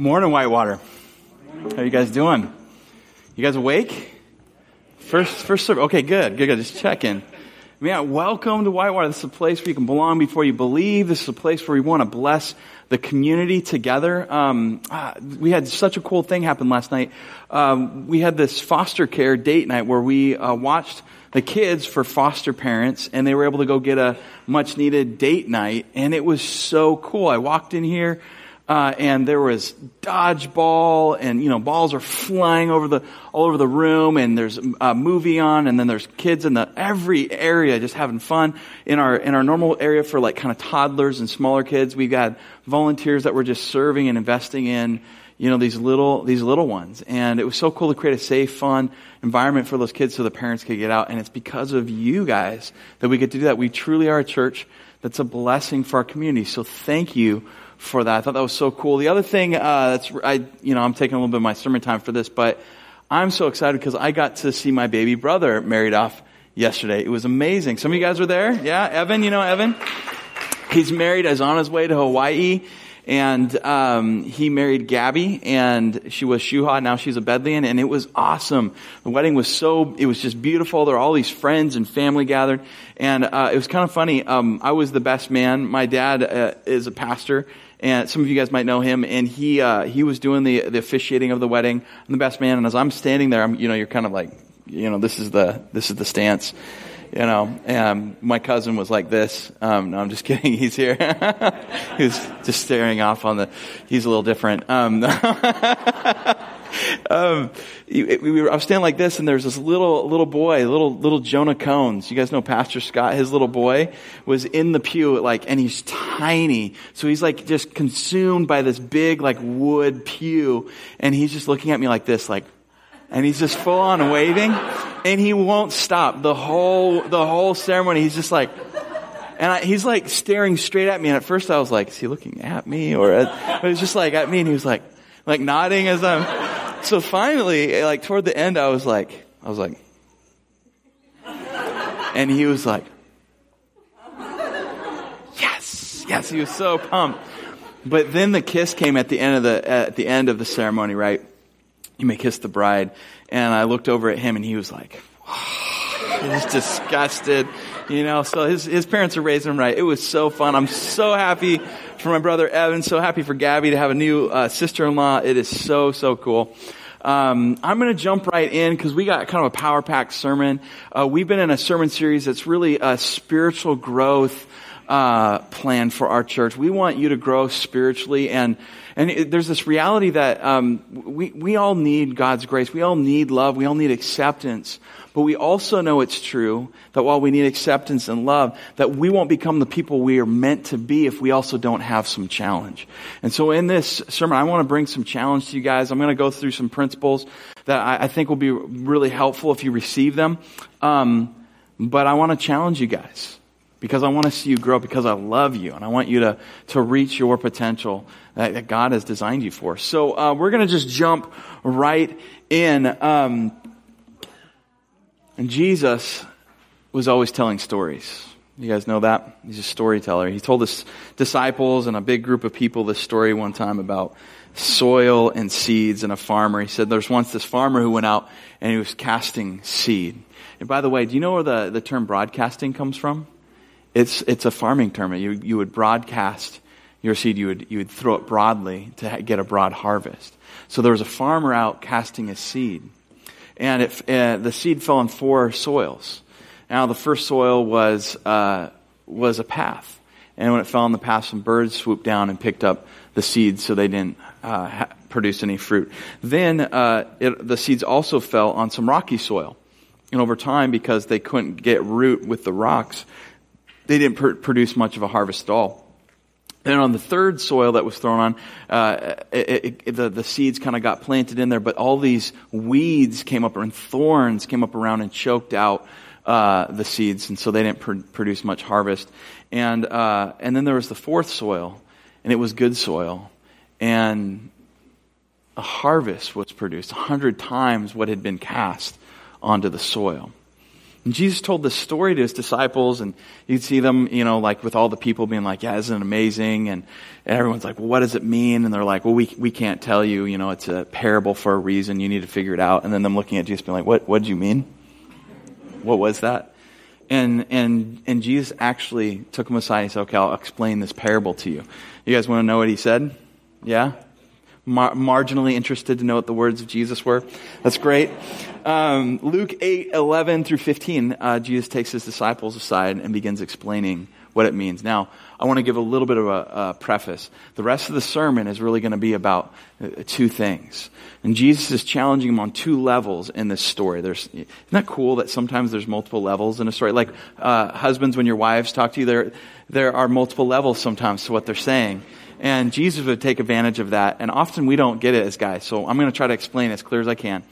Morning, Whitewater. How you guys doing? You guys awake? First, first service. Okay, good, good, good. Just checking. Man, welcome to Whitewater. This is a place where you can belong before you believe. This is a place where we want to bless the community together. Um, ah, we had such a cool thing happen last night. Um, we had this foster care date night where we uh, watched the kids for foster parents, and they were able to go get a much needed date night, and it was so cool. I walked in here. Uh, and there was dodgeball, and you know balls are flying over the all over the room, and there's a movie on, and then there's kids in the every area just having fun. In our in our normal area for like kind of toddlers and smaller kids, we've got volunteers that were just serving and investing in you know these little these little ones, and it was so cool to create a safe, fun environment for those kids so the parents could get out. And it's because of you guys that we get to do that. We truly are a church that's a blessing for our community. So thank you for that. I thought that was so cool. The other thing, uh, that's, I, you know, I'm taking a little bit of my sermon time for this, but I'm so excited because I got to see my baby brother married off yesterday. It was amazing. Some of you guys were there? Yeah? Evan, you know Evan? He's married, is on his way to Hawaii and um, he married Gabby, and she was Shuha. Now she's a Bedlian, and it was awesome. The wedding was so it was just beautiful. There were all these friends and family gathered, and uh, it was kind of funny. Um, I was the best man. My dad uh, is a pastor, and some of you guys might know him. And he uh, he was doing the the officiating of the wedding. I'm the best man, and as I'm standing there, I'm you know you're kind of like you know this is the this is the stance you know, and my cousin was like this. Um, no, I'm just kidding. He's here. he's just staring off on the. He's a little different. Um, um, we were, I was standing like this, and there's this little little boy, little little Jonah Cones. You guys know Pastor Scott. His little boy was in the pew, like, and he's tiny, so he's like just consumed by this big like wood pew, and he's just looking at me like this, like, and he's just full on waving, and he won't stop the whole the whole ceremony. He's just like, and I, he's like staring straight at me. And at first, I was like, "Is he looking at me?" Or at, but it's just like at me, and he was like, like nodding as I'm. So finally, eh, like toward the end, I was like, I was like, and he was like, "Yes, yes." He was so pumped. But then the kiss came at the end of the at the end of the ceremony, right? You may kiss the bride. And I looked over at him and he was like, he was disgusted, you know, so his, his parents are raising him right. It was so fun. I'm so happy for my brother Evan, so happy for Gabby to have a new uh, sister-in-law. It is so, so cool. Um, I'm going to jump right in because we got kind of a power packed sermon. Uh, we've been in a sermon series that's really a spiritual growth uh, plan for our church. We want you to grow spiritually, and and it, there's this reality that um, we we all need God's grace. We all need love. We all need acceptance. But we also know it's true that while we need acceptance and love, that we won't become the people we are meant to be if we also don't have some challenge. And so in this sermon, I want to bring some challenge to you guys. I'm going to go through some principles that I, I think will be really helpful if you receive them. Um, but I want to challenge you guys because I want to see you grow, because I love you, and I want you to, to reach your potential that, that God has designed you for. So uh, we're going to just jump right in. Um, and Jesus was always telling stories. You guys know that? He's a storyteller. He told his disciples and a big group of people this story one time about soil and seeds and a farmer. He said there's once this farmer who went out and he was casting seed. And by the way, do you know where the, the term broadcasting comes from? It's, it's a farming term. You, you would broadcast your seed, you would, you would throw it broadly to get a broad harvest. So there was a farmer out casting his seed. And it, uh, the seed fell in four soils. Now, the first soil was, uh, was a path. And when it fell on the path, some birds swooped down and picked up the seeds so they didn't uh, ha- produce any fruit. Then uh, it, the seeds also fell on some rocky soil. And over time, because they couldn't get root with the rocks, they didn't pr- produce much of a harvest at all. And on the third soil that was thrown on, uh, it, it, the, the seeds kind of got planted in there, but all these weeds came up and thorns came up around and choked out uh, the seeds, and so they didn't pr- produce much harvest. And uh, and then there was the fourth soil, and it was good soil, and a harvest was produced, a hundred times what had been cast onto the soil. And Jesus told this story to his disciples, and you'd see them, you know, like with all the people being like, yeah, isn't it amazing? And, everyone's like, well, what does it mean? And they're like, well, we, we can't tell you, you know, it's a parable for a reason. You need to figure it out. And then them looking at Jesus being like, what, what did you mean? What was that? And, and, and Jesus actually took him aside and said, okay, I'll explain this parable to you. You guys want to know what he said? Yeah? Mar- marginally interested to know what the words of Jesus were. That's great. Um, Luke 8, 11 through 15, uh, Jesus takes his disciples aside and begins explaining what it means. Now, I want to give a little bit of a, a preface. The rest of the sermon is really going to be about uh, two things. And Jesus is challenging them on two levels in this story. There's, isn't that cool that sometimes there's multiple levels in a story? Like, uh, husbands, when your wives talk to you, there, there are multiple levels sometimes to what they're saying. And Jesus would take advantage of that. And often we don't get it as guys. So I'm going to try to explain as clear as I can.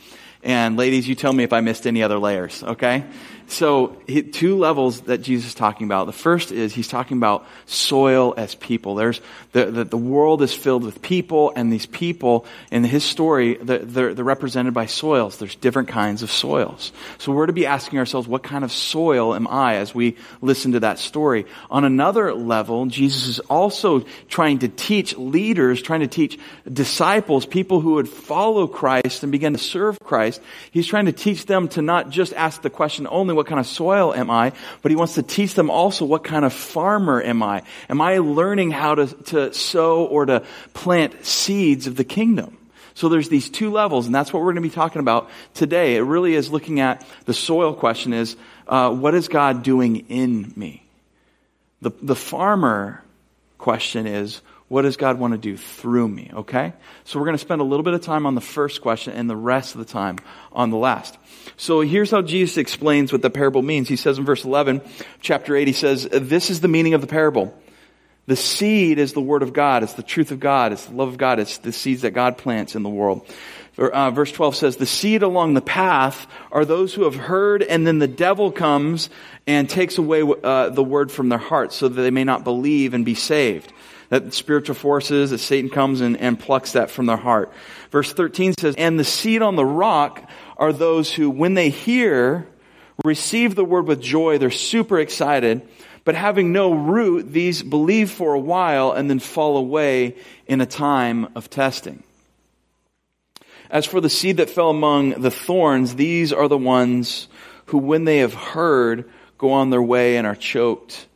And ladies, you tell me if I missed any other layers, okay? So, two levels that Jesus is talking about. The first is he's talking about soil as people. There's the, the, the world is filled with people, and these people in his story, they're, they're, they're represented by soils. There's different kinds of soils. So, we're to be asking ourselves, what kind of soil am I as we listen to that story? On another level, Jesus is also trying to teach leaders, trying to teach disciples, people who would follow Christ and begin to serve Christ. He's trying to teach them to not just ask the question only, what kind of soil am I, but he wants to teach them also what kind of farmer am I? Am I learning how to, to sow or to plant seeds of the kingdom? So there's these two levels, and that's what we're going to be talking about today. It really is looking at the soil question is, uh, what is God doing in me? The, the farmer question is, what does God want to do through me? Okay? So we're going to spend a little bit of time on the first question and the rest of the time on the last. So here's how Jesus explains what the parable means. He says in verse 11, chapter 8, he says, This is the meaning of the parable. The seed is the word of God. It's the truth of God. It's the love of God. It's the seeds that God plants in the world. Uh, verse 12 says, The seed along the path are those who have heard, and then the devil comes and takes away uh, the word from their hearts so that they may not believe and be saved that spiritual forces, that Satan comes and, and plucks that from their heart. Verse 13 says, And the seed on the rock are those who, when they hear, receive the word with joy. They're super excited. But having no root, these believe for a while and then fall away in a time of testing. As for the seed that fell among the thorns, these are the ones who, when they have heard, go on their way and are choked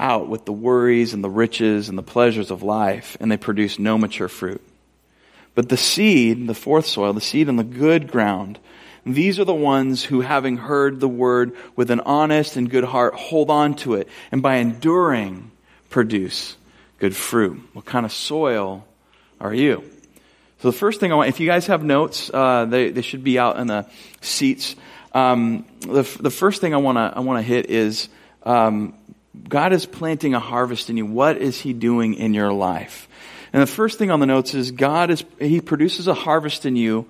out with the worries and the riches and the pleasures of life, and they produce no mature fruit. But the seed, the fourth soil, the seed in the good ground, these are the ones who, having heard the word with an honest and good heart, hold on to it, and by enduring, produce good fruit. What kind of soil are you? So the first thing I want, if you guys have notes, uh, they, they should be out in the seats. Um, the, the first thing I want to I want to hit is um, God is planting a harvest in you. What is He doing in your life? And the first thing on the notes is God is, He produces a harvest in you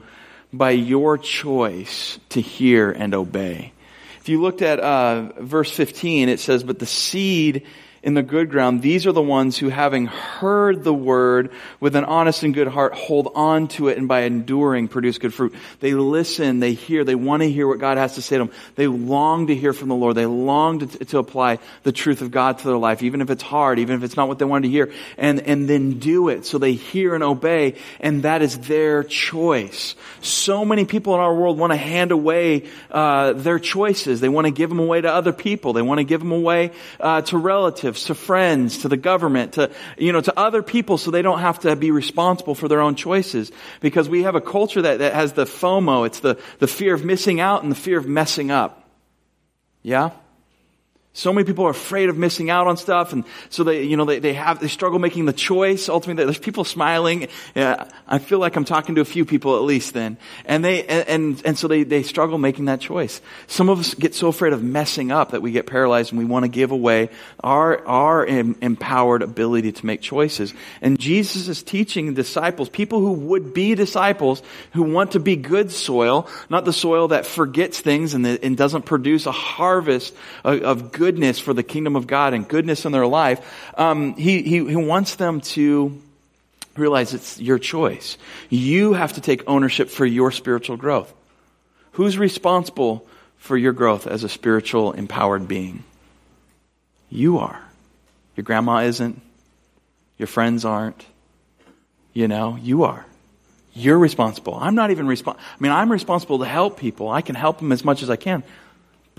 by your choice to hear and obey. If you looked at uh, verse 15, it says, But the seed in the good ground, these are the ones who, having heard the word with an honest and good heart, hold on to it and by enduring produce good fruit. They listen, they hear, they want to hear what God has to say to them. They long to hear from the Lord. They long to, to apply the truth of God to their life, even if it's hard, even if it's not what they wanted to hear, and, and then do it. So they hear and obey, and that is their choice. So many people in our world want to hand away uh, their choices. They want to give them away to other people. They want to give them away uh, to relatives relatives, to friends, to the government, to, you know, to other people so they don't have to be responsible for their own choices. Because we have a culture that, that has the FOMO. It's the, the fear of missing out and the fear of messing up. Yeah? So many people are afraid of missing out on stuff, and so they, you know, they, they have, they struggle making the choice. Ultimately, there's people smiling. Yeah, I feel like I'm talking to a few people at least then. And they, and, and so they, they struggle making that choice. Some of us get so afraid of messing up that we get paralyzed and we want to give away our, our em, empowered ability to make choices. And Jesus is teaching disciples, people who would be disciples, who want to be good soil, not the soil that forgets things and, the, and doesn't produce a harvest of, of goodness for the kingdom of God and goodness in their life, um, he, he, he wants them to realize it's your choice. You have to take ownership for your spiritual growth. Who's responsible for your growth as a spiritual empowered being? You are. Your grandma isn't. Your friends aren't. You know, you are. You're responsible. I'm not even responsible. I mean, I'm responsible to help people. I can help them as much as I can.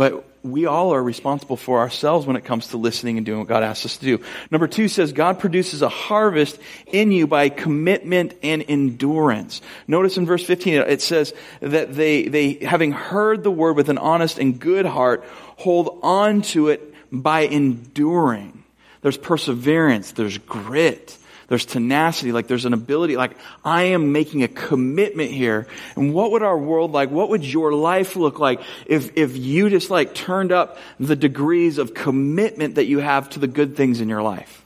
But we all are responsible for ourselves when it comes to listening and doing what God asks us to do. Number two says God produces a harvest in you by commitment and endurance. Notice in verse 15, it says that they, they, having heard the word with an honest and good heart, hold on to it by enduring. There's perseverance, there's grit, there's tenacity, like there's an ability, like I am making a commitment here. And what would our world like, what would your life look like if, if you just like turned up the degrees of commitment that you have to the good things in your life?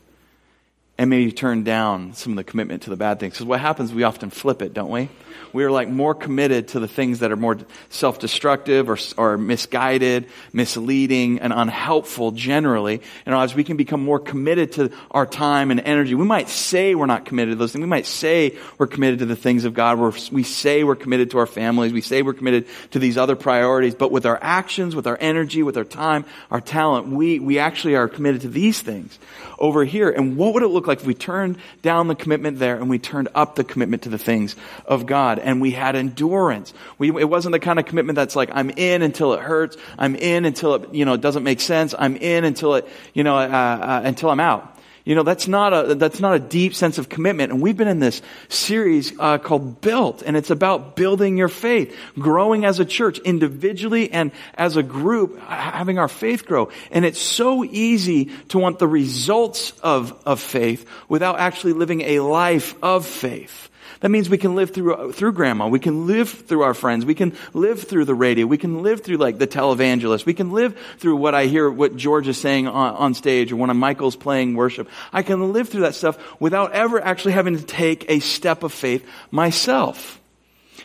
And maybe turn down some of the commitment to the bad things. Because what happens, we often flip it, don't we? we are like more committed to the things that are more self-destructive or, or misguided, misleading, and unhelpful generally our lives. We can become more committed to our time and energy. We might say we're not committed to those things. We might say we're committed to the things of God. We're, we say we're committed to our families. We say we're committed to these other priorities. But with our actions, with our energy, with our time, our talent, we, we actually are committed to these things over here. And what would it look like if we turned down the commitment there and we turned up the commitment to the things of God? and we had endurance. We, it wasn't the kind of commitment that's like, I'm in until it hurts. I'm in until it, you know, it doesn't make sense. I'm in until it, you know, uh, uh, until I'm out. You know, that's not a, that's not a deep sense of commitment. And we've been in this series uh, called Built, and it's about building your faith, growing as a church, individually and as a group, having our faith grow. And it's so easy to want the results of, of faith without actually living a life of faith. That means we can live through, through grandma. We can live through our friends. We can live through the radio. We can live through like the televangelist. We can live through what I hear, what George is saying on, on stage or when Michael's playing worship. I can live through that stuff without ever actually having to take a step of faith myself.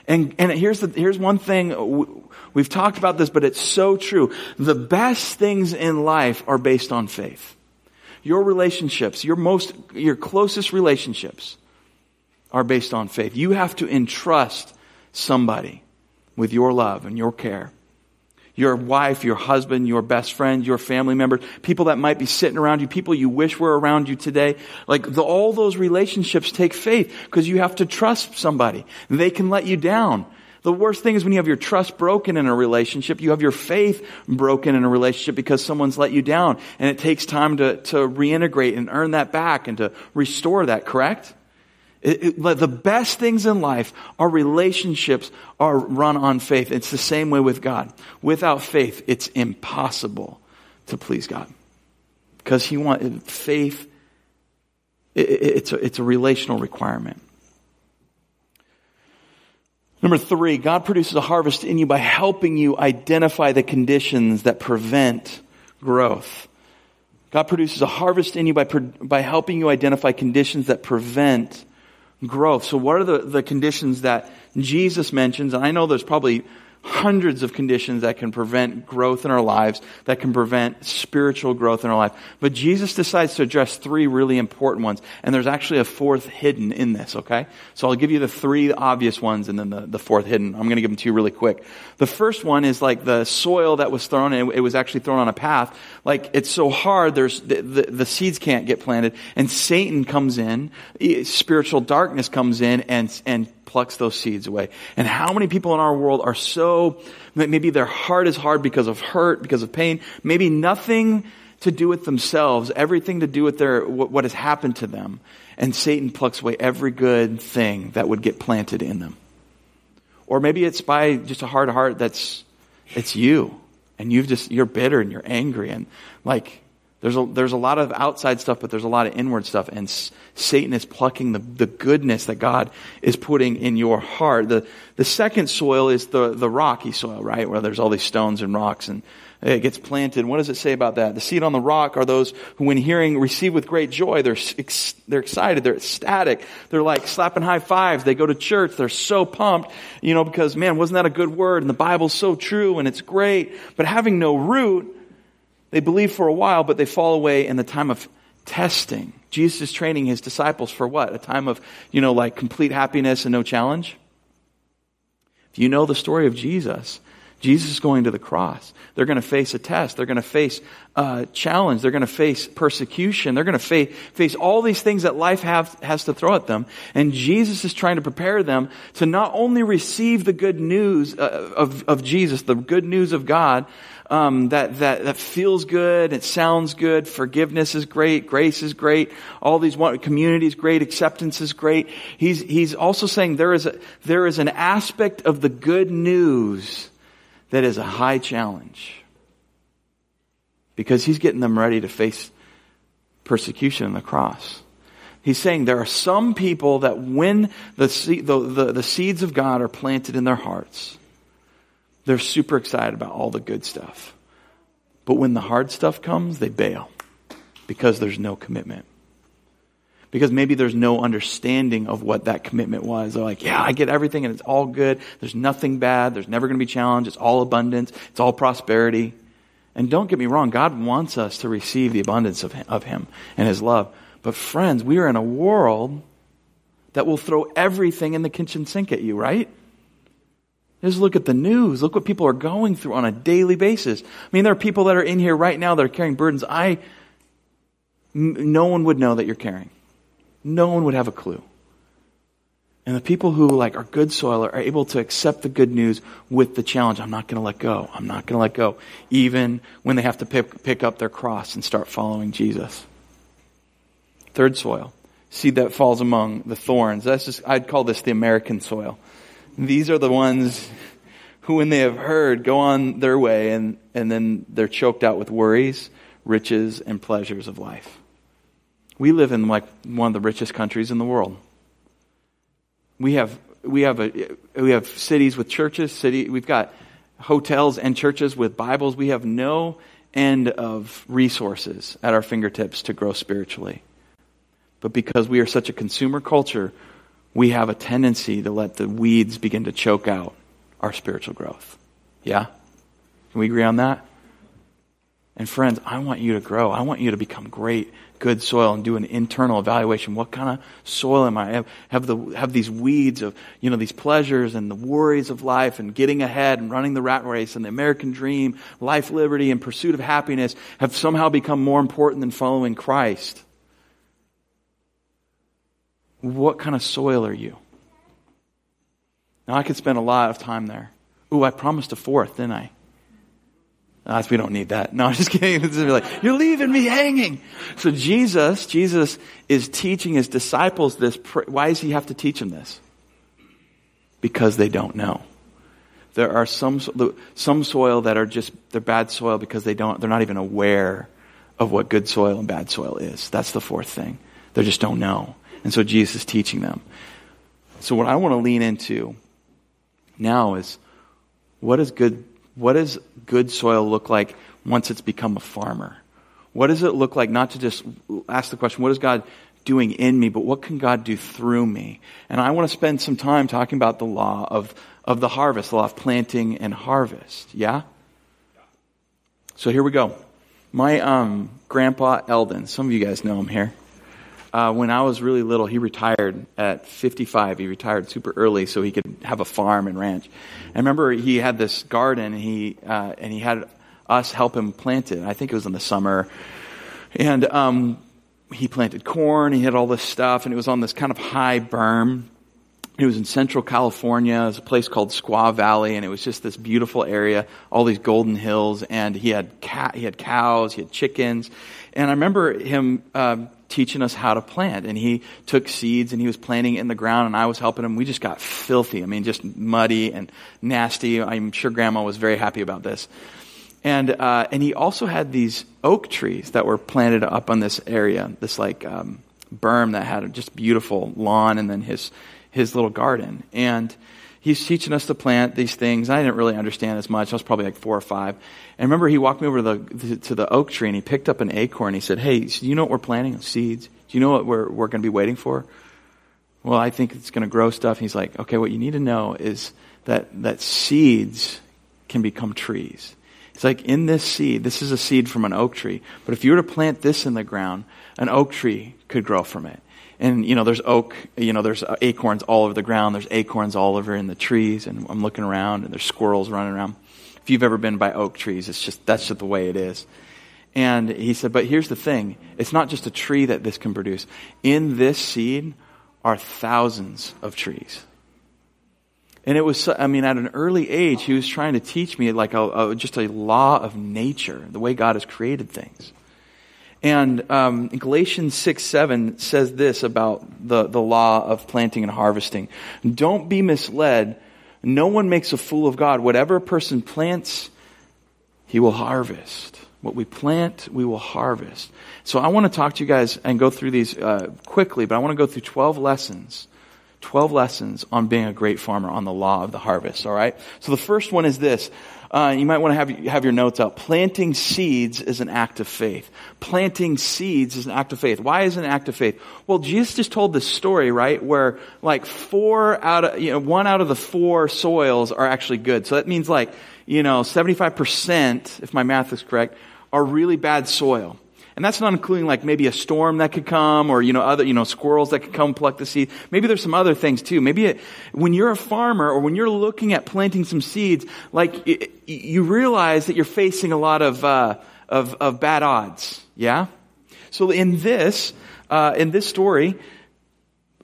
And, and here's the, here's one thing, we've talked about this, but it's so true. The best things in life are based on faith. Your relationships, your most, your closest relationships, are based on faith. You have to entrust somebody with your love and your care. Your wife, your husband, your best friend, your family member, people that might be sitting around you, people you wish were around you today. Like the, all those relationships take faith because you have to trust somebody. They can let you down. The worst thing is when you have your trust broken in a relationship, you have your faith broken in a relationship because someone's let you down. And it takes time to, to reintegrate and earn that back and to restore that, correct? It, it, the best things in life, our relationships are run on faith. It's the same way with God. Without faith, it's impossible to please God. Because He wants faith, it, it's, a, it's a relational requirement. Number three, God produces a harvest in you by helping you identify the conditions that prevent growth. God produces a harvest in you by, by helping you identify conditions that prevent growth. So what are the, the conditions that Jesus mentions? And I know there's probably hundreds of conditions that can prevent growth in our lives, that can prevent spiritual growth in our life. But Jesus decides to address three really important ones. And there's actually a fourth hidden in this, okay? So I'll give you the three obvious ones and then the, the fourth hidden. I'm to give them to you really quick. The first one is like the soil that was thrown, and it was actually thrown on a path. Like it's so hard, there's, the, the, the seeds can't get planted. And Satan comes in, spiritual darkness comes in and, and plucks those seeds away. And how many people in our world are so, maybe their heart is hard because of hurt, because of pain, maybe nothing to do with themselves, everything to do with their, what has happened to them. And Satan plucks away every good thing that would get planted in them. Or maybe it's by just a hard heart that's, it's you. And you've just, you're bitter and you're angry and like, there's a, there's a lot of outside stuff, but there's a lot of inward stuff. And S- Satan is plucking the, the goodness that God is putting in your heart. The, the second soil is the, the rocky soil, right? Where there's all these stones and rocks and it gets planted. What does it say about that? The seed on the rock are those who, when hearing, receive with great joy. They're, ex- they're excited. They're ecstatic. They're like slapping high fives. They go to church. They're so pumped, you know, because man, wasn't that a good word? And the Bible's so true and it's great. But having no root, they believe for a while, but they fall away in the time of testing. Jesus is training his disciples for what? A time of, you know, like complete happiness and no challenge? If you know the story of Jesus, Jesus is going to the cross. They're going to face a test. They're going to face a challenge. They're going to face persecution. They're going to face, face all these things that life have, has to throw at them. And Jesus is trying to prepare them to not only receive the good news uh, of, of Jesus, the good news of God, um, that, that, that feels good, it sounds good, forgiveness is great, grace is great, all these, community is great, acceptance is great. He's, he's also saying there is, a, there is an aspect of the good news that is a high challenge. Because he's getting them ready to face persecution on the cross. He's saying there are some people that when the, the, the, the seeds of God are planted in their hearts, they're super excited about all the good stuff. But when the hard stuff comes, they bail because there's no commitment. Because maybe there's no understanding of what that commitment was. They're like, yeah, I get everything and it's all good. There's nothing bad. There's never going to be challenge. It's all abundance. It's all prosperity. And don't get me wrong, God wants us to receive the abundance of, of Him and His love. But friends, we are in a world that will throw everything in the kitchen sink at you, right? Just look at the news. Look what people are going through on a daily basis. I mean, there are people that are in here right now that are carrying burdens I, n- no one would know that you're carrying. No one would have a clue. And the people who like are good soil are able to accept the good news with the challenge. I'm not going to let go. I'm not going to let go. Even when they have to pick, pick up their cross and start following Jesus. Third soil. Seed that falls among the thorns. That's just, I'd call this the American soil. These are the ones who, when they have heard, go on their way and, and then they're choked out with worries, riches, and pleasures of life. We live in like one of the richest countries in the world. We have, we have, a, we have cities with churches, city, we've got hotels and churches with Bibles. We have no end of resources at our fingertips to grow spiritually. But because we are such a consumer culture, we have a tendency to let the weeds begin to choke out our spiritual growth. Yeah? Can we agree on that? And friends, I want you to grow. I want you to become great, good soil and do an internal evaluation. What kind of soil am I? Have, the, have these weeds of, you know, these pleasures and the worries of life and getting ahead and running the rat race and the American dream, life, liberty, and pursuit of happiness have somehow become more important than following Christ? What kind of soil are you? Now, I could spend a lot of time there. Ooh, I promised a fourth, didn't I? No, we don't need that. No, I'm just kidding. It's like, you're leaving me hanging. So Jesus, Jesus is teaching his disciples this. Why does he have to teach them this? Because they don't know. There are some, some soil that are just, they're bad soil because they don't, they're not even aware of what good soil and bad soil is. That's the fourth thing. They just don't know. And so Jesus is teaching them. So what I want to lean into now is what does good what does good soil look like once it's become a farmer? What does it look like not to just ask the question, what is God doing in me, but what can God do through me? And I want to spend some time talking about the law of, of the harvest, the law of planting and harvest. Yeah? So here we go. My um, grandpa Eldon, some of you guys know him here. Uh, when I was really little, he retired at 55. He retired super early so he could have a farm and ranch. I remember he had this garden and he, uh, and he had us help him plant it. I think it was in the summer. And, um, he planted corn, he had all this stuff, and it was on this kind of high berm. It was in central California. It was a place called Squaw Valley, and it was just this beautiful area, all these golden hills, and he had cat, he had cows, he had chickens. And I remember him, um, teaching us how to plant. And he took seeds and he was planting it in the ground and I was helping him. We just got filthy. I mean, just muddy and nasty. I'm sure grandma was very happy about this. And, uh, and he also had these oak trees that were planted up on this area, this like, um, berm that had just beautiful lawn and then his, his little garden. And, he's teaching us to plant these things. I didn't really understand as much. I was probably like four or five. And remember he walked me over to the, to the oak tree and he picked up an acorn. He said, Hey, do you know what we're planting? Seeds. Do you know what we're, we're going to be waiting for? Well, I think it's going to grow stuff. And he's like, okay, what you need to know is that, that seeds can become trees. It's like in this seed, this is a seed from an oak tree. But if you were to plant this in the ground, an oak tree could grow from it. And, you know, there's oak, you know, there's acorns all over the ground. There's acorns all over in the trees. And I'm looking around and there's squirrels running around. If you've ever been by oak trees, it's just, that's just the way it is. And he said, but here's the thing. It's not just a tree that this can produce. In this seed are thousands of trees. And it was, I mean, at an early age, he was trying to teach me like a, a, just a law of nature, the way God has created things. And um, Galatians 6 7 says this about the, the law of planting and harvesting. Don't be misled. No one makes a fool of God. Whatever a person plants, he will harvest. What we plant, we will harvest. So I want to talk to you guys and go through these uh, quickly, but I want to go through 12 lessons 12 lessons on being a great farmer on the law of the harvest, all right? So the first one is this. Uh, you might want to have, have your notes out. Planting seeds is an act of faith. Planting seeds is an act of faith. Why is it an act of faith? Well, Jesus just told this story, right, where like four out of, you know, one out of the four soils are actually good. So that means like, you know, 75%, if my math is correct, are really bad soil. And that's not including like maybe a storm that could come or, you know, other, you know, squirrels that could come pluck the seed. Maybe there's some other things too. Maybe it, when you're a farmer or when you're looking at planting some seeds, like it, you realize that you're facing a lot of, uh, of, of bad odds. Yeah? So in this, uh, in this story,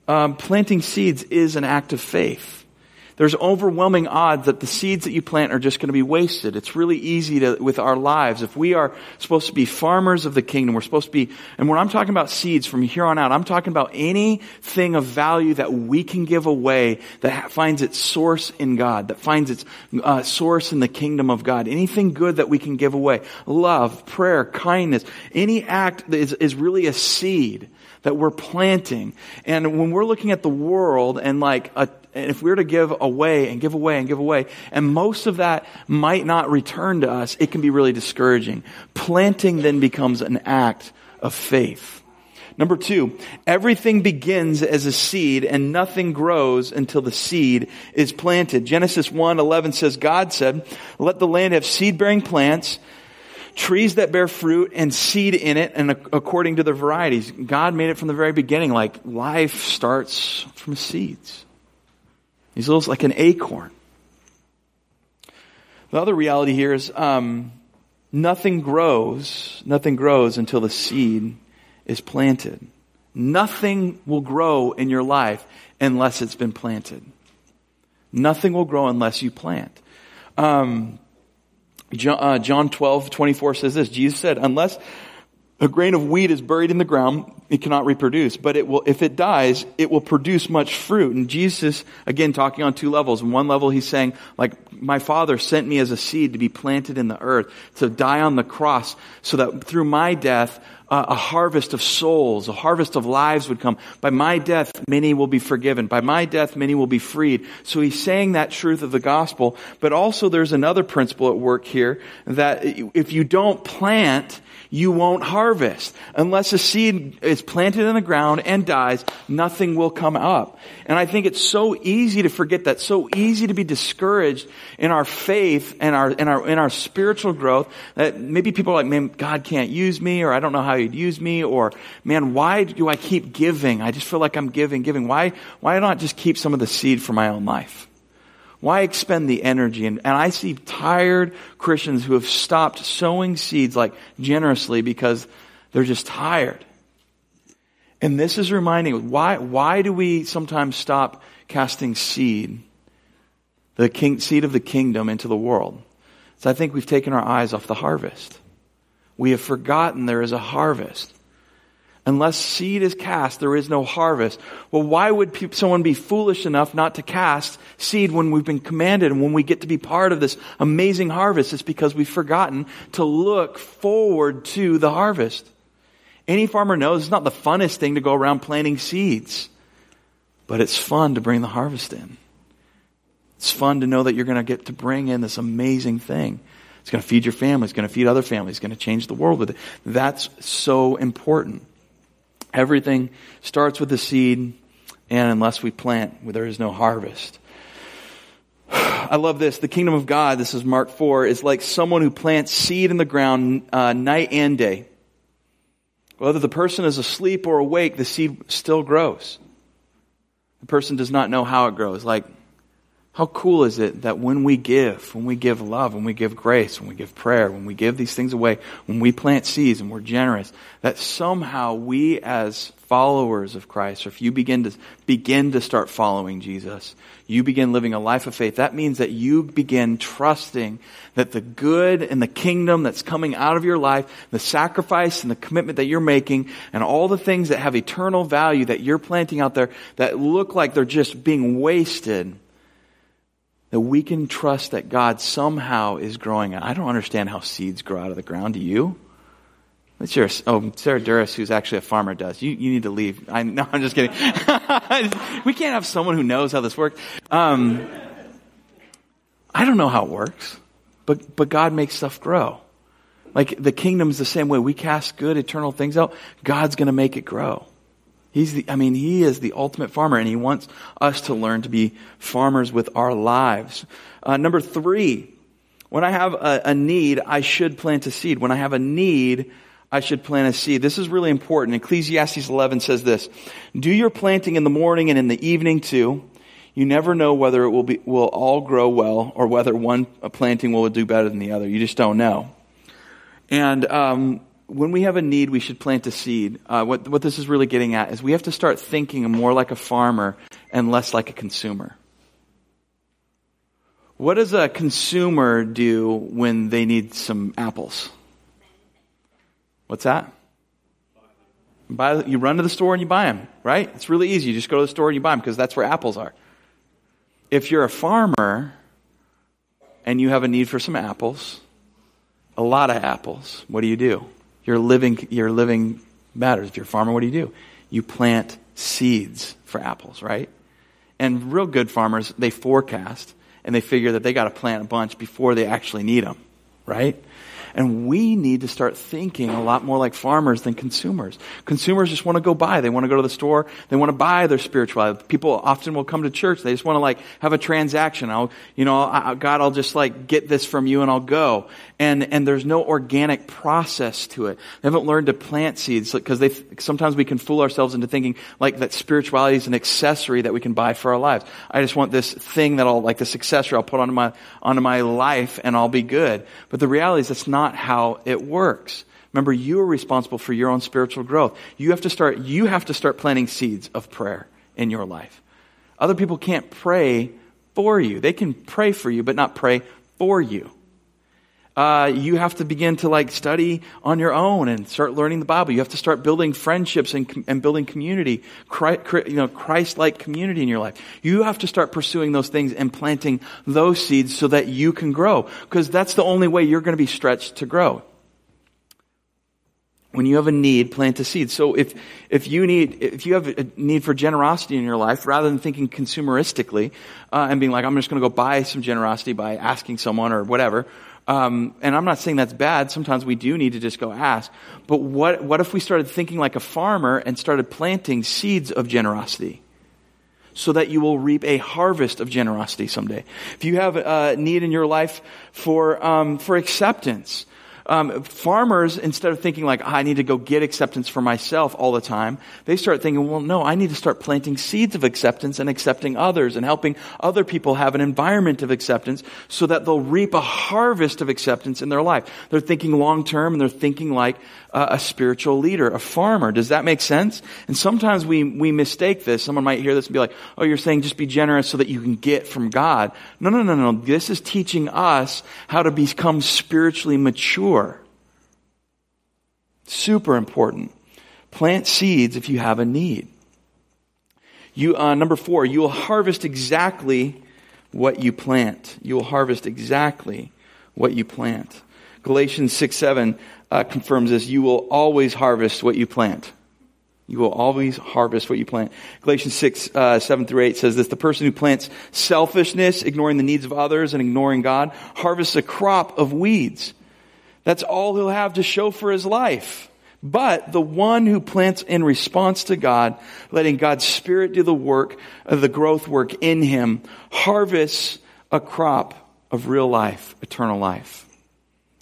um, planting seeds is an act of faith there's overwhelming odds that the seeds that you plant are just going to be wasted. It's really easy to, with our lives. If we are supposed to be farmers of the kingdom, we're supposed to be, and when I'm talking about seeds from here on out, I'm talking about anything of value that we can give away that finds its source in God, that finds its uh, source in the kingdom of God. Anything good that we can give away. Love, prayer, kindness, any act that is, is really a seed that we're planting. And when we're looking at the world and like a, and if we're to give away and give away and give away, and most of that might not return to us, it can be really discouraging. Planting then becomes an act of faith. Number two, everything begins as a seed and nothing grows until the seed is planted. Genesis 1, 11 says, God said, let the land have seed bearing plants, trees that bear fruit and seed in it and according to their varieties. God made it from the very beginning, like life starts from seeds. He's little like an acorn. The other reality here is um, nothing grows, nothing grows until the seed is planted. Nothing will grow in your life unless it's been planted. Nothing will grow unless you plant. Um, John, uh, John 12, 24 says this. Jesus said, unless a grain of wheat is buried in the ground, it cannot reproduce. But it will, if it dies, it will produce much fruit. And Jesus, again, talking on two levels. In one level, he's saying, like, my father sent me as a seed to be planted in the earth, to die on the cross, so that through my death, uh, a harvest of souls, a harvest of lives would come. By my death, many will be forgiven. By my death, many will be freed. So he's saying that truth of the gospel. But also there's another principle at work here that if you don't plant, you won't harvest. Unless a seed is planted in the ground and dies, nothing will come up. And I think it's so easy to forget that, so easy to be discouraged in our faith and our, in our, in our spiritual growth that maybe people are like, man, God can't use me or I don't know how he'd use me or man, why do I keep giving? I just feel like I'm giving, giving. Why, why not just keep some of the seed for my own life? Why expend the energy? And, and I see tired Christians who have stopped sowing seeds like generously because they're just tired. And this is reminding why why do we sometimes stop casting seed, the king, seed of the kingdom into the world? So I think we've taken our eyes off the harvest. We have forgotten there is a harvest. Unless seed is cast, there is no harvest. Well, why would someone be foolish enough not to cast seed when we've been commanded and when we get to be part of this amazing harvest? It's because we've forgotten to look forward to the harvest. Any farmer knows it's not the funnest thing to go around planting seeds, but it's fun to bring the harvest in. It's fun to know that you're going to get to bring in this amazing thing. It's going to feed your family. It's going to feed other families. It's going to change the world with it. That's so important. Everything starts with the seed, and unless we plant, there is no harvest. I love this. The kingdom of God, this is Mark 4, is like someone who plants seed in the ground uh, night and day. Whether the person is asleep or awake, the seed still grows. The person does not know how it grows. Like, How cool is it that when we give, when we give love, when we give grace, when we give prayer, when we give these things away, when we plant seeds and we're generous, that somehow we as followers of Christ, or if you begin to begin to start following Jesus, you begin living a life of faith. That means that you begin trusting that the good and the kingdom that's coming out of your life, the sacrifice and the commitment that you're making, and all the things that have eternal value that you're planting out there that look like they're just being wasted that we can trust that God somehow is growing. I don't understand how seeds grow out of the ground. Do you? Let's hear, oh, Sarah Duras, who's actually a farmer, does. You, you need to leave. I, no, I'm just kidding. we can't have someone who knows how this works. Um, I don't know how it works, but, but God makes stuff grow. Like the kingdom's the same way. We cast good, eternal things out. God's going to make it grow. He's the, I mean, he is the ultimate farmer and he wants us to learn to be farmers with our lives. Uh, number three, when I have a, a need, I should plant a seed. When I have a need, I should plant a seed. This is really important. Ecclesiastes 11 says this, do your planting in the morning and in the evening too. You never know whether it will be, will all grow well or whether one planting will do better than the other. You just don't know. And, um, when we have a need, we should plant a seed. Uh, what, what this is really getting at is we have to start thinking more like a farmer and less like a consumer. What does a consumer do when they need some apples? What's that? Buy, you run to the store and you buy them, right? It's really easy. You just go to the store and you buy them because that's where apples are. If you're a farmer and you have a need for some apples, a lot of apples, what do you do? Your living, your living matters. If you're a farmer, what do you do? You plant seeds for apples, right? And real good farmers, they forecast and they figure that they got to plant a bunch before they actually need them, right? And we need to start thinking a lot more like farmers than consumers. Consumers just want to go buy. They want to go to the store. They want to buy their spirituality. People often will come to church. They just want to like have a transaction. I'll, you know, I, God, I'll just like get this from you and I'll go. And, and there's no organic process to it. They haven't learned to plant seeds because they, sometimes we can fool ourselves into thinking like that spirituality is an accessory that we can buy for our lives. I just want this thing that I'll, like this accessory I'll put onto my, onto my life and I'll be good. But the reality is that's not not how it works. Remember, you are responsible for your own spiritual growth. You have to start, you have to start planting seeds of prayer in your life. Other people can't pray for you. They can pray for you, but not pray for you uh, you have to begin to like study on your own and start learning the Bible. You have to start building friendships and, and building community, Christ, you know, Christ-like community in your life. You have to start pursuing those things and planting those seeds so that you can grow. Because that's the only way you're going to be stretched to grow. When you have a need, plant a seed. So if, if you need, if you have a need for generosity in your life, rather than thinking consumeristically, uh, and being like, I'm just going to go buy some generosity by asking someone or whatever, um, and I'm not saying that's bad. Sometimes we do need to just go ask. But what, what if we started thinking like a farmer and started planting seeds of generosity? So that you will reap a harvest of generosity someday. If you have a need in your life for, um, for acceptance, um, farmers, instead of thinking like, I need to go get acceptance for myself all the time, they start thinking, well, no, I need to start planting seeds of acceptance and accepting others and helping other people have an environment of acceptance so that they'll reap a harvest of acceptance in their life. They're thinking long term and they're thinking like uh, a spiritual leader, a farmer. Does that make sense? And sometimes we, we mistake this. Someone might hear this and be like, oh, you're saying just be generous so that you can get from God. No, no, no, no. This is teaching us how to become spiritually mature Super important. Plant seeds if you have a need. You, uh, number four, you will harvest exactly what you plant. You will harvest exactly what you plant. Galatians 6 7 uh, confirms this. You will always harvest what you plant. You will always harvest what you plant. Galatians 6, uh, 7 through 8 says this, the person who plants selfishness, ignoring the needs of others and ignoring God, harvests a crop of weeds that's all he'll have to show for his life. But the one who plants in response to God, letting God's Spirit do the work of the growth work in him, harvests a crop of real life, eternal life.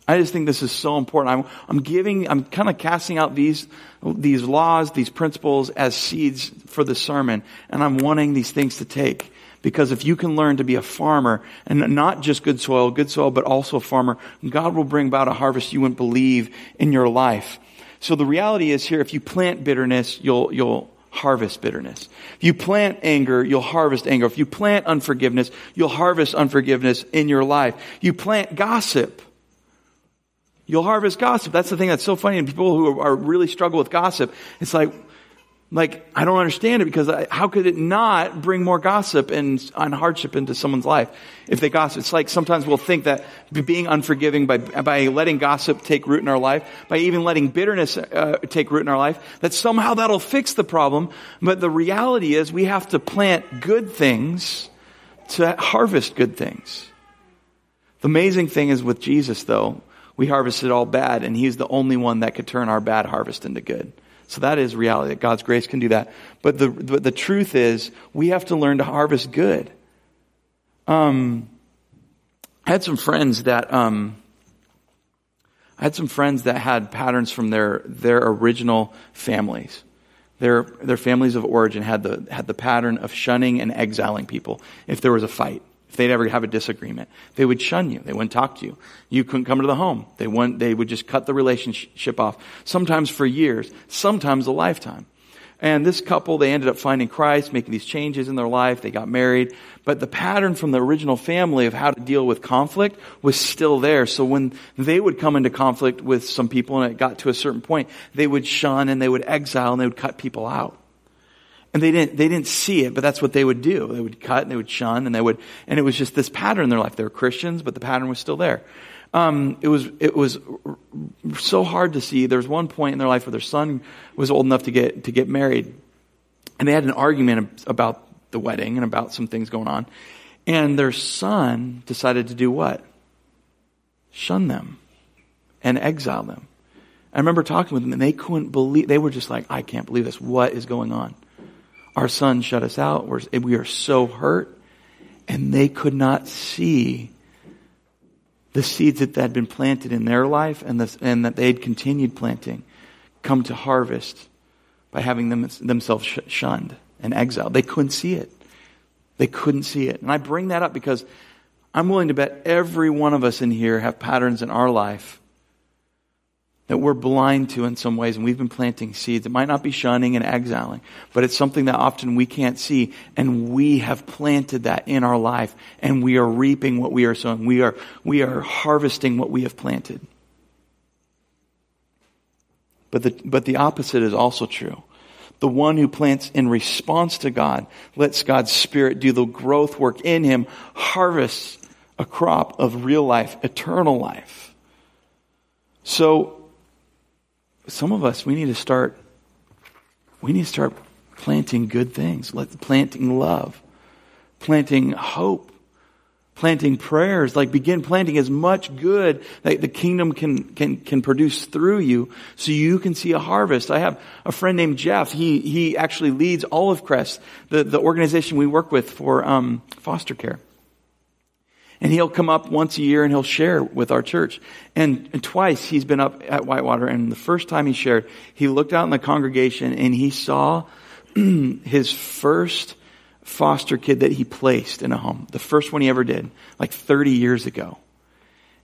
I just think this is so important. I'm, I'm giving, I'm kind of casting out these, these laws, these principles as seeds for the sermon, and I'm wanting these things to take Because if you can learn to be a farmer and not just good soil, good soil, but also a farmer, God will bring about a harvest you wouldn't believe in your life. So the reality is here, if you plant bitterness, you'll, you'll harvest bitterness. If you plant anger, you'll harvest anger. If you plant unforgiveness, you'll harvest unforgiveness in your life. You plant gossip, you'll harvest gossip. That's the thing that's so funny. And people who are really struggle with gossip, it's like, like, I don't understand it because I, how could it not bring more gossip and, and hardship into someone's life if they gossip? It's like sometimes we'll think that being unforgiving by, by letting gossip take root in our life, by even letting bitterness uh, take root in our life, that somehow that'll fix the problem. But the reality is we have to plant good things to harvest good things. The amazing thing is with Jesus though, we harvested all bad and he's the only one that could turn our bad harvest into good. So that is reality, that God's grace can do that. But the, the, the truth is, we have to learn to harvest good. Um, I had some friends that, um, I had some friends that had patterns from their, their original families. Their, their families of origin had the, had the pattern of shunning and exiling people if there was a fight if they'd ever have a disagreement. They would shun you. They wouldn't talk to you. You couldn't come to the home. They wouldn't, they would just cut the relationship off. Sometimes for years, sometimes a lifetime. And this couple, they ended up finding Christ, making these changes in their life. They got married. But the pattern from the original family of how to deal with conflict was still there. So when they would come into conflict with some people and it got to a certain point, they would shun and they would exile and they would cut people out. And they didn't, they didn't see it, but that's what they would do. They would cut and they would shun and they would, and it was just this pattern in their life. They were Christians, but the pattern was still there. Um, it was, it was so hard to see. There was one point in their life where their son was old enough to get, to get married. And they had an argument about the wedding and about some things going on. And their son decided to do what? Shun them and exile them. I remember talking with them and they couldn't believe, they were just like, I can't believe this. What is going on? Our son shut us out. We're, we are so hurt. And they could not see the seeds that had been planted in their life and, the, and that they had continued planting come to harvest by having them, themselves shunned and exiled. They couldn't see it. They couldn't see it. And I bring that up because I'm willing to bet every one of us in here have patterns in our life that we're blind to in some ways, and we've been planting seeds. It might not be shunning and exiling, but it's something that often we can't see, and we have planted that in our life, and we are reaping what we are sowing. We are, we are harvesting what we have planted. But the, but the opposite is also true. The one who plants in response to God, lets God's Spirit do the growth work in him, harvests a crop of real life, eternal life. So, some of us, we need to start, we need to start planting good things, Let, planting love, planting hope, planting prayers, like begin planting as much good that the kingdom can, can, can produce through you so you can see a harvest. I have a friend named Jeff. He, he actually leads Olive Crest, the, the organization we work with for, um, foster care. And he'll come up once a year and he'll share with our church. And, and, twice he's been up at Whitewater and the first time he shared, he looked out in the congregation and he saw his first foster kid that he placed in a home. The first one he ever did, like 30 years ago.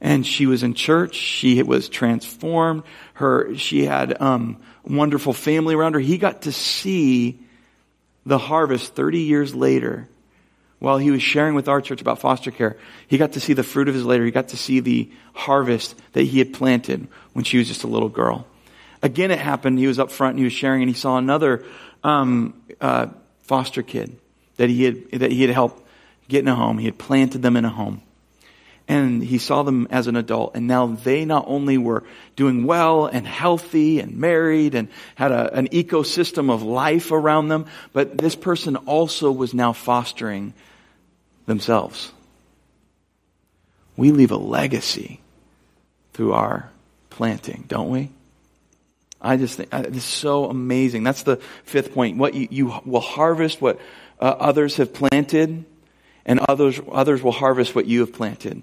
And she was in church. She was transformed. Her, she had, um, wonderful family around her. He got to see the harvest 30 years later while he was sharing with our church about foster care, he got to see the fruit of his labor. He got to see the harvest that he had planted when she was just a little girl. Again, it happened. He was up front and he was sharing, and he saw another um, uh, foster kid that he had that he had helped get in a home. He had planted them in a home, and he saw them as an adult. And now they not only were doing well and healthy and married and had a, an ecosystem of life around them, but this person also was now fostering themselves. We leave a legacy through our planting, don't we? I just think it's so amazing. That's the fifth point. What you, you will harvest what uh, others have planted, and others others will harvest what you have planted.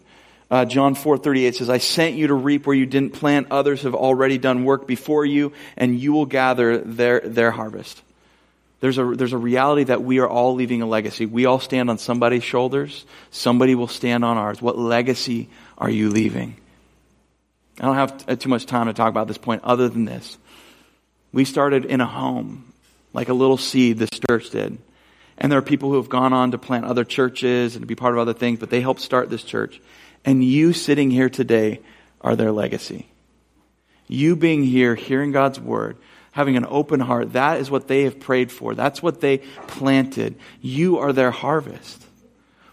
Uh, John four thirty eight says, "I sent you to reap where you didn't plant. Others have already done work before you, and you will gather their their harvest." There's a, there's a reality that we are all leaving a legacy. We all stand on somebody's shoulders. Somebody will stand on ours. What legacy are you leaving? I don't have uh, too much time to talk about this point other than this. We started in a home, like a little seed this church did. And there are people who have gone on to plant other churches and to be part of other things, but they helped start this church. And you sitting here today are their legacy. You being here, hearing God's word, having an open heart, that is what they have prayed for. That's what they planted. You are their harvest.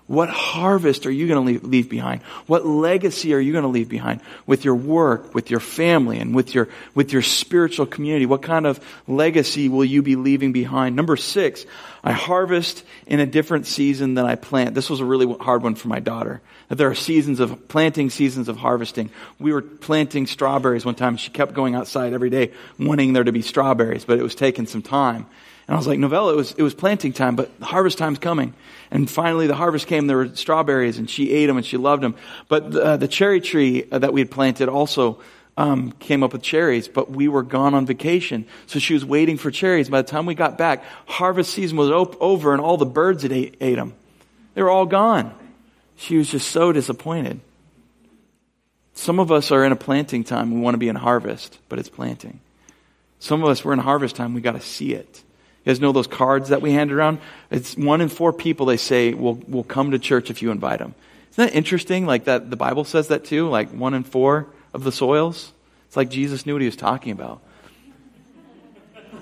What harvest are you going to leave behind? What legacy are you going to leave behind with your work, with your family, and with your, with your spiritual community? What kind of legacy will you be leaving behind? Number six, I harvest in a different season than I plant. This was a really hard one for my daughter. That there are seasons of planting, seasons of harvesting. We were planting strawberries one time. She kept going outside every day wanting there to be strawberries, but it was taking some time. And I was like, Novella, it was, it was planting time, but harvest time's coming. And finally the harvest came, there were strawberries and she ate them and she loved them. But the, uh, the cherry tree uh, that we had planted also um, came up with cherries, but we were gone on vacation. So she was waiting for cherries. By the time we got back, harvest season was op- over and all the birds had ate, ate them. They were all gone. She was just so disappointed. Some of us are in a planting time. We want to be in harvest, but it's planting. Some of us, we're in harvest time. We got to see it. You guys know those cards that we hand around? It's one in four people they say will, will come to church if you invite them. Isn't that interesting? Like that, the Bible says that too? Like one in four of the soils? It's like Jesus knew what he was talking about.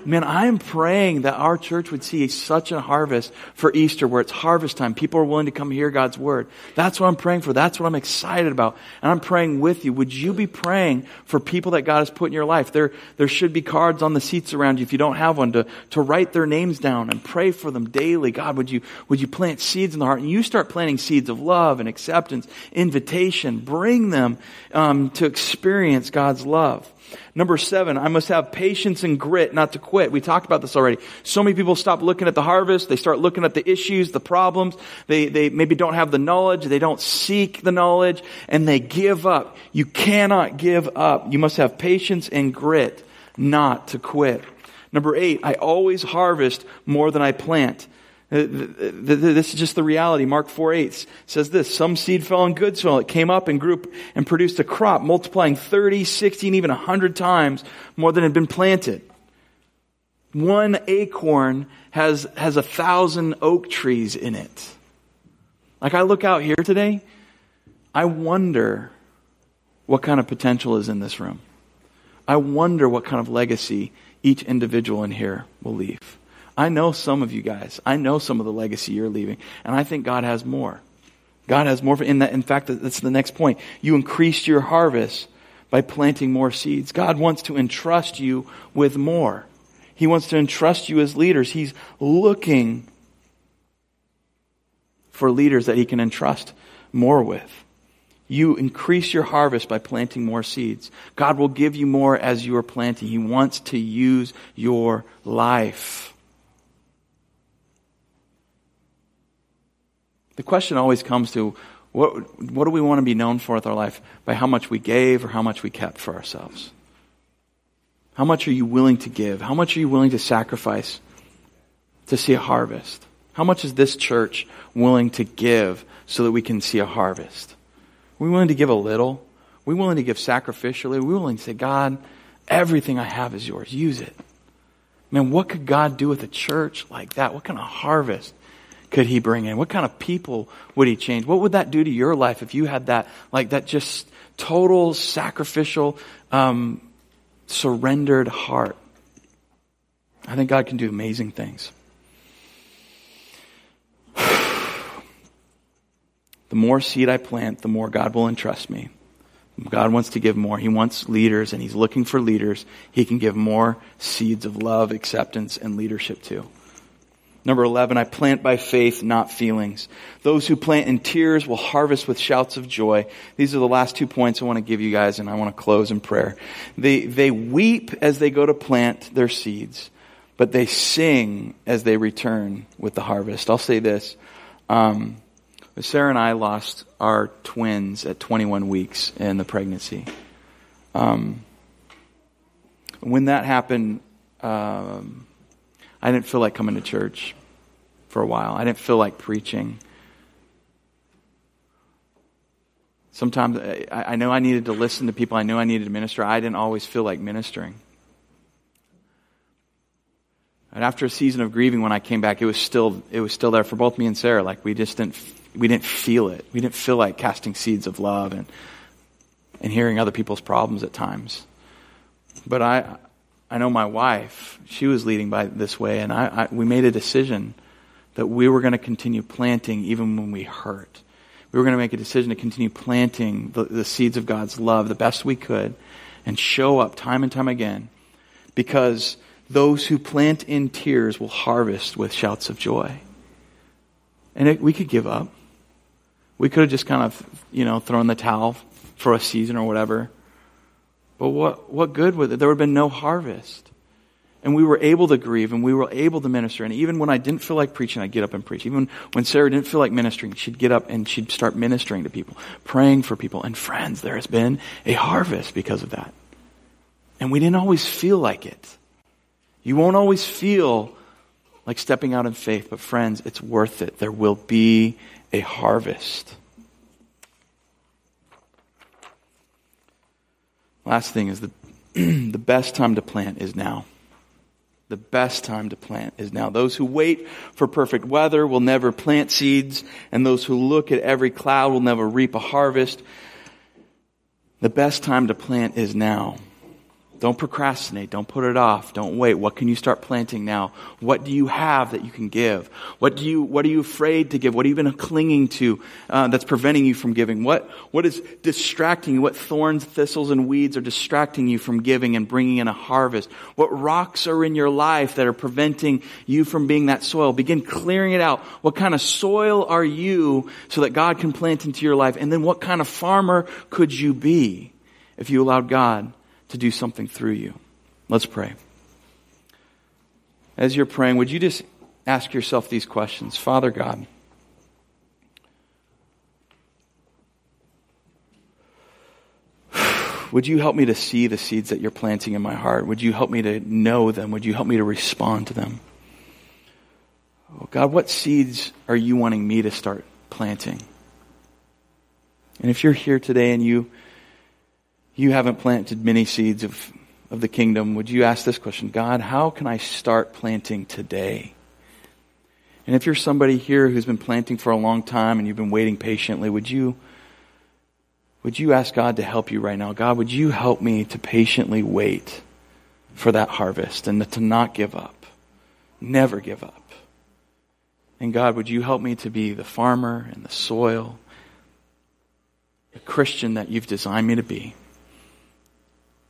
Man, I am praying that our church would see such a harvest for Easter where it's harvest time. People are willing to come hear God's word. That's what I'm praying for. That's what I'm excited about. And I'm praying with you. Would you be praying for people that God has put in your life? There, there should be cards on the seats around you if you don't have one to, to write their names down and pray for them daily. God, would you, would you plant seeds in the heart? And you start planting seeds of love and acceptance, invitation. Bring them um, to experience God's love. Number seven, I must have patience and grit not to quit. We talked about this already. So many people stop looking at the harvest. They start looking at the issues, the problems. They, they maybe don't have the knowledge. They don't seek the knowledge and they give up. You cannot give up. You must have patience and grit not to quit. Number eight, I always harvest more than I plant. Uh, this is just the reality. Mark 4 8 says this Some seed fell in good soil. It came up and grew and produced a crop, multiplying 30, 60, and even 100 times more than had been planted. One acorn has, has a thousand oak trees in it. Like I look out here today, I wonder what kind of potential is in this room. I wonder what kind of legacy each individual in here will leave. I know some of you guys. I know some of the legacy you're leaving. And I think God has more. God has more. In, that, in fact, that's the next point. You increased your harvest by planting more seeds. God wants to entrust you with more. He wants to entrust you as leaders. He's looking for leaders that he can entrust more with. You increase your harvest by planting more seeds. God will give you more as you are planting. He wants to use your life. The question always comes to what, what do we want to be known for with our life? By how much we gave or how much we kept for ourselves? How much are you willing to give? How much are you willing to sacrifice to see a harvest? How much is this church willing to give so that we can see a harvest? Are we willing to give a little? Are we willing to give sacrificially? Are we willing to say, God, everything I have is yours. Use it. Man, what could God do with a church like that? What kind of harvest could he bring in? What kind of people would he change? What would that do to your life if you had that, like that just total sacrificial, um, surrendered heart? I think God can do amazing things. the more seed I plant, the more God will entrust me. God wants to give more. He wants leaders and He's looking for leaders. He can give more seeds of love, acceptance, and leadership to. Number 11, I plant by faith, not feelings. Those who plant in tears will harvest with shouts of joy. These are the last two points I want to give you guys, and I want to close in prayer. They, they weep as they go to plant their seeds, but they sing as they return with the harvest. I'll say this. Um, Sarah and I lost our twins at 21 weeks in the pregnancy. Um, when that happened, um, I didn't feel like coming to church for a while. I didn't feel like preaching. Sometimes I, I know I needed to listen to people. I knew I needed to minister. I didn't always feel like ministering. And after a season of grieving, when I came back, it was still it was still there for both me and Sarah. Like we just didn't we didn't feel it. We didn't feel like casting seeds of love and and hearing other people's problems at times. But I I know my wife. She was leading by this way, and I, I we made a decision that we were going to continue planting even when we hurt. We were going to make a decision to continue planting the, the seeds of God's love the best we could, and show up time and time again, because those who plant in tears will harvest with shouts of joy. And it, we could give up. We could have just kind of, you know, thrown the towel for a season or whatever. But what, what good would it? There would have been no harvest. And we were able to grieve and we were able to minister. And even when I didn't feel like preaching, I'd get up and preach. Even when Sarah didn't feel like ministering, she'd get up and she'd start ministering to people, praying for people. And friends, there has been a harvest because of that. And we didn't always feel like it. You won't always feel like stepping out in faith, but friends, it's worth it. There will be a harvest. Last thing is the, the best time to plant is now. The best time to plant is now. Those who wait for perfect weather will never plant seeds, and those who look at every cloud will never reap a harvest. The best time to plant is now. Don't procrastinate. Don't put it off. Don't wait. What can you start planting now? What do you have that you can give? What do you, what are you afraid to give? What have you been clinging to uh, that's preventing you from giving? What, what is distracting you? What thorns, thistles, and weeds are distracting you from giving and bringing in a harvest? What rocks are in your life that are preventing you from being that soil? Begin clearing it out. What kind of soil are you so that God can plant into your life? And then what kind of farmer could you be if you allowed God to do something through you. Let's pray. As you're praying, would you just ask yourself these questions? Father God, would you help me to see the seeds that you're planting in my heart? Would you help me to know them? Would you help me to respond to them? Oh God, what seeds are you wanting me to start planting? And if you're here today and you you haven't planted many seeds of, of the kingdom, would you ask this question God, how can I start planting today? And if you're somebody here who's been planting for a long time and you've been waiting patiently, would you, would you ask God to help you right now? God, would you help me to patiently wait for that harvest and to not give up? Never give up. And God, would you help me to be the farmer and the soil, the Christian that you've designed me to be?